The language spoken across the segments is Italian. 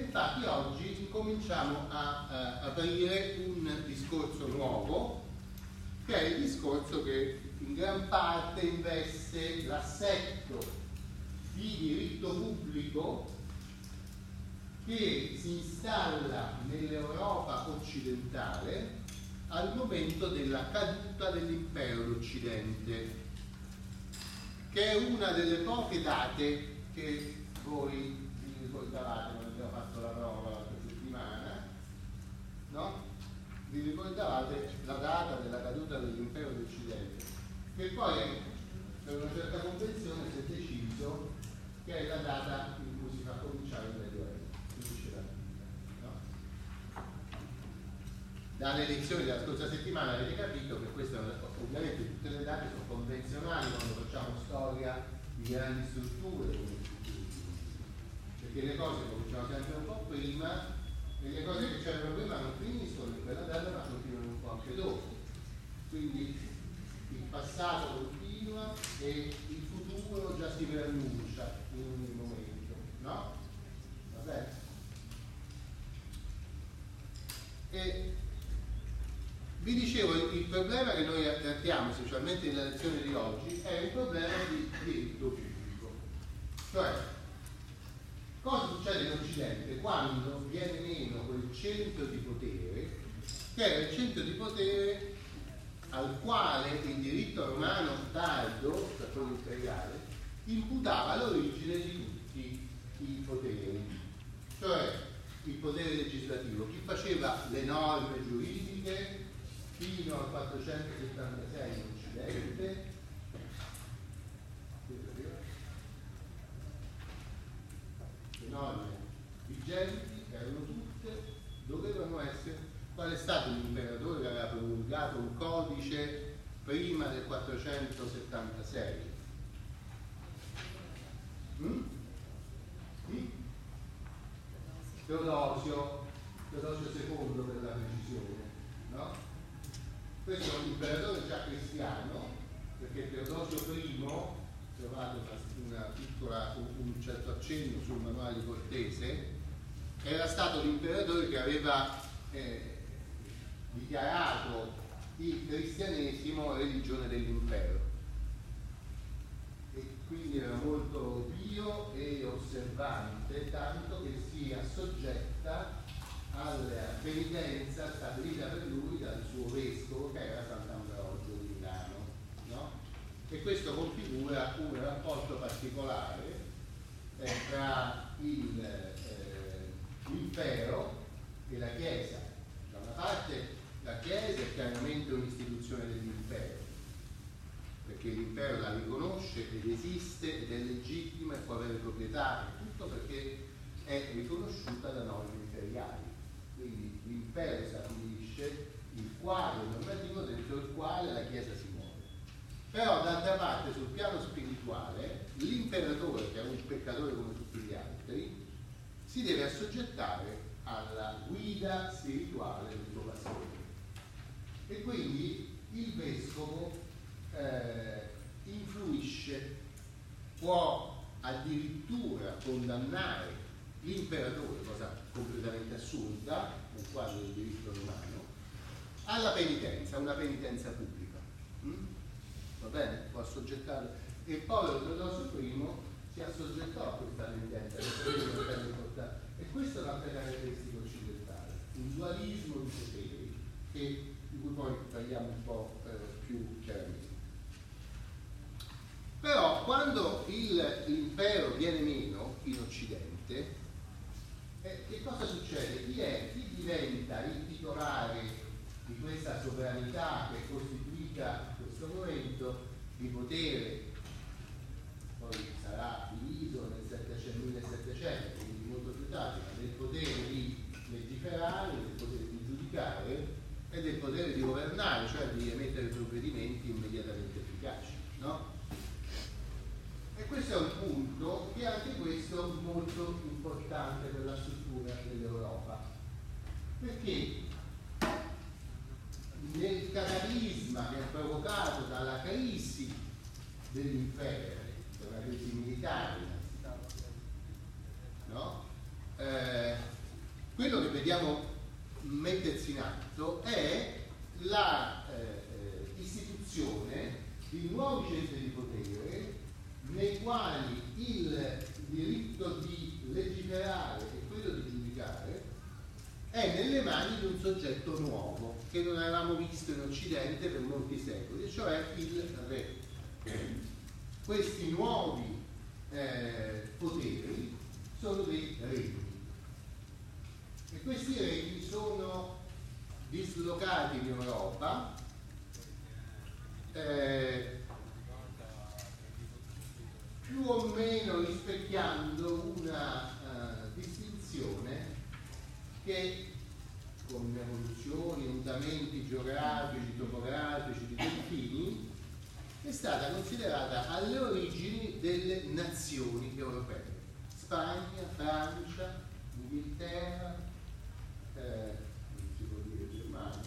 E infatti oggi incominciamo a, a aprire un discorso nuovo, che è il discorso che in gran parte investe l'assetto di diritto pubblico che si installa nell'Europa occidentale al momento della caduta dell'impero d'Occidente, che è una delle poche date che voi vi ricordavate quando abbiamo fatto la prova l'altra settimana, no? Vi ricordavate la data della caduta dell'impero d'Occidente, che poi per una certa convenzione si è deciso che è la data in cui si fa cominciare il Medioevo. dalle lezioni della scorsa settimana avete capito che queste ovviamente tutte le date sono convenzionali quando facciamo storia di grandi strutture perché le cose cominciano sempre un po' prima e le cose che c'erano prima non finiscono in quella data ma continuano un po' anche dopo quindi il passato continua e il futuro già si preannuncia in ogni momento no? va bene? e vi dicevo, il problema che noi trattiamo, specialmente nella lezione di oggi, è un problema di diritto pubblico. Cioè, cosa succede in Occidente quando viene meno quel centro di potere, che era il centro di potere al quale il diritto romano tardo, quello imperiale, imputava l'origine di tutti i poteri. Cioè, il potere legislativo, chi faceva le norme giuridiche, fino al 476 in Occidente 476. Mm? Teodosio, Teodosio II per la precisione, no? Questo è un imperatore già cristiano, perché Teodosio I, trovate una, piccola, un certo accenno sul manuale di Cortese, era stato l'imperatore che aveva eh, dichiarato il cristianesimo religione dell'impero. E quindi era molto pio e osservante, tanto che si assoggetta alla penitenza stabilita per lui dal suo vescovo che era Sant'Ambrogio di Milano. No? E questo configura un rapporto particolare eh, tra il, eh, l'impero e la Chiesa. Da una parte la Chiesa è chiaramente un'istituzione dell'impero, perché l'impero la riconosce ed esiste ed è legittima e può avere proprietà, tutto perché è riconosciuta da norme imperiali quindi l'impero stabilisce il quadro normativo dentro il quale la Chiesa si muove. Però d'altra parte sul piano spirituale l'imperatore, che è un peccatore come tutti gli altri, si deve assoggettare alla guida spirituale. E quindi il vescovo eh, influisce, può addirittura condannare l'imperatore, cosa completamente assurda nel quadro del diritto romano, alla penitenza, una penitenza pubblica. Mm? Va bene? Può assoggettare. E il povero Teodosio I si assoggettò a questa penitenza, e questa è un'altra caratteristica occidentale, un dualismo di poteri che, poi parliamo un po' eh, più chiaramente. Però quando il, l'impero viene meno in Occidente, eh, che cosa succede? Chi è? Chi diventa il titolare di questa sovranità che è costituita in questo momento di potere, poi sarà diviso nel 1700, quindi molto più tardi, ma del potere di legiferare, e del potere di governare, cioè di emettere provvedimenti immediatamente efficaci. No? E questo è un punto che anche questo è molto importante per la struttura dell'Europa, perché nel cataclisma che è provocato dalla crisi dell'impero, una crisi militare, no? eh, dobbiamo mettersi in atto è la eh, eh, di nuovi centri di potere nei quali il diritto di legiferare e quello di giudicare è nelle mani di un soggetto nuovo che non avevamo visto in Occidente per molti secoli, cioè il re. Questi nuovi eh, poteri sono dei regni questi regni sono dislocati in Europa eh, più o meno rispecchiando una uh, distinzione che con evoluzioni, mutamenti geografici, topografici, di confini, è stata considerata alle origini delle nazioni europee. Spagna, Francia, Inghilterra, eh, non si può dire Germania.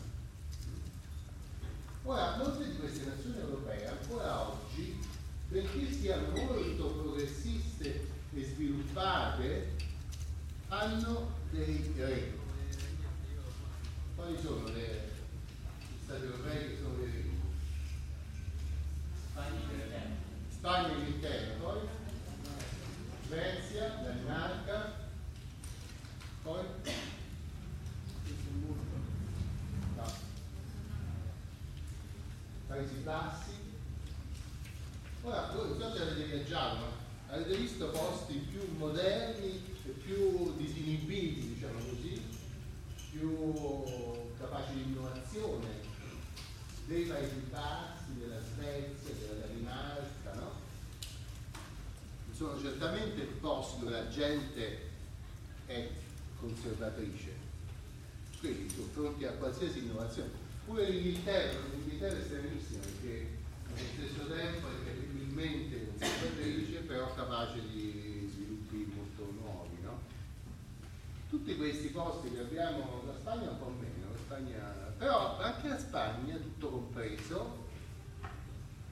Ora, molte di queste nazioni europee ancora oggi, benché siano molto progressiste e sviluppate, hanno dei regoli. Quali sono le, gli stati europei che sono dei e Inghilterra. Spagna e Inghilterra, poi? Svezia, Danimarca, poi? No. Paesi Bassi. Ora, voi non so se avete viaggiato, ma avete visto posti più moderni e più disinibiti, diciamo così, più capaci di innovazione dei Paesi Bassi, della Svezia, della Danimarca, no? Sono certamente posti dove la gente è conservatrice. Quindi sono pronti a qualsiasi innovazione. Pure l'Inghilterra, l'Inghilterra è stranissima perché allo stesso tempo è terribilmente conservatrice, però capace di sviluppi molto nuovi. No? Tutti questi posti che abbiamo, la Spagna un po' meno, la Spagna, però anche la Spagna, tutto compreso,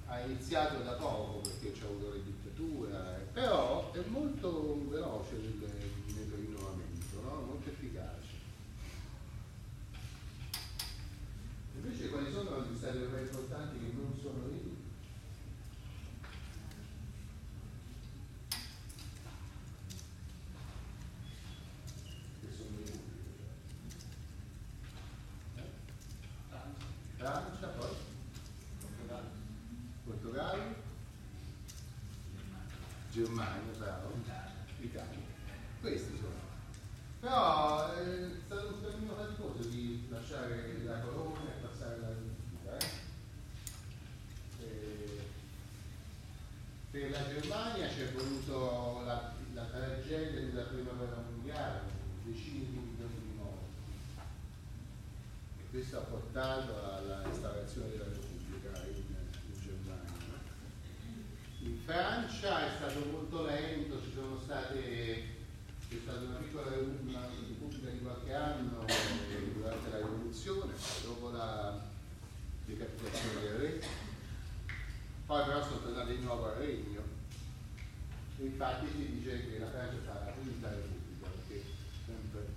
ha iniziato da poco perché c'è avuto le dittature, eh, però è molto veloce nel, no? molto efficace. Invece quali sono gli stati europei importanti che non sono lì? Che sono lì? Francia? Portogallo. Germania, bravo. Italia. Questi sono. Però eh, è stato un cammino faticoso di lasciare la corona e passare alla Repubblica. Eh? eh? Per la Germania ci è voluto la, la tragedia della prima guerra mondiale, decine di milioni di morti. E questo ha portato alla instaurazione della Repubblica in, in Germania. In Francia è stato molto lento, ci sono state c'è stata una piccola una repubblica di qualche anno eh, durante la rivoluzione, dopo la decapitazione del re, poi però sono tornati di nuovo al regno. Infatti si dice che la Francia la quinta repubblica, perché sempre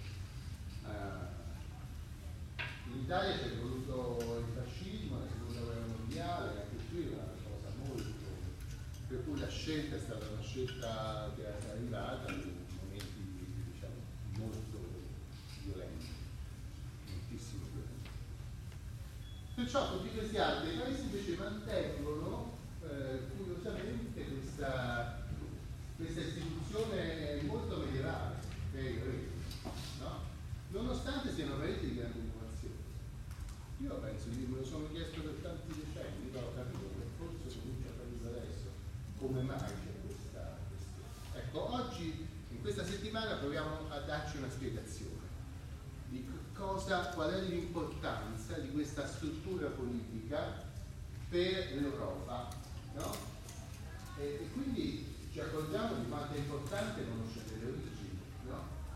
eh, in Italia c'è voluto il fascismo, la seconda guerra mondiale, anche qui è una cosa molto, per cui la scelta è stata una scelta che è arrivata molto violenti, moltissimo violenti. Perciò tutti questi altri paesi invece mantengono eh, curiosamente questa, questa, istituzione molto medievale, che è il re, no? nonostante siano paesi di grande innovazione. Io penso, me lo sono chiesto per tanti decenni, però ho capito che forse comincia a capire adesso come mai c'è questa questione. Ecco, oggi questa settimana proviamo a darci una spiegazione di cosa, qual è l'importanza di questa struttura politica per l'Europa. No? E, e, quindi ci accorgiamo di quanto è importante conoscere le origini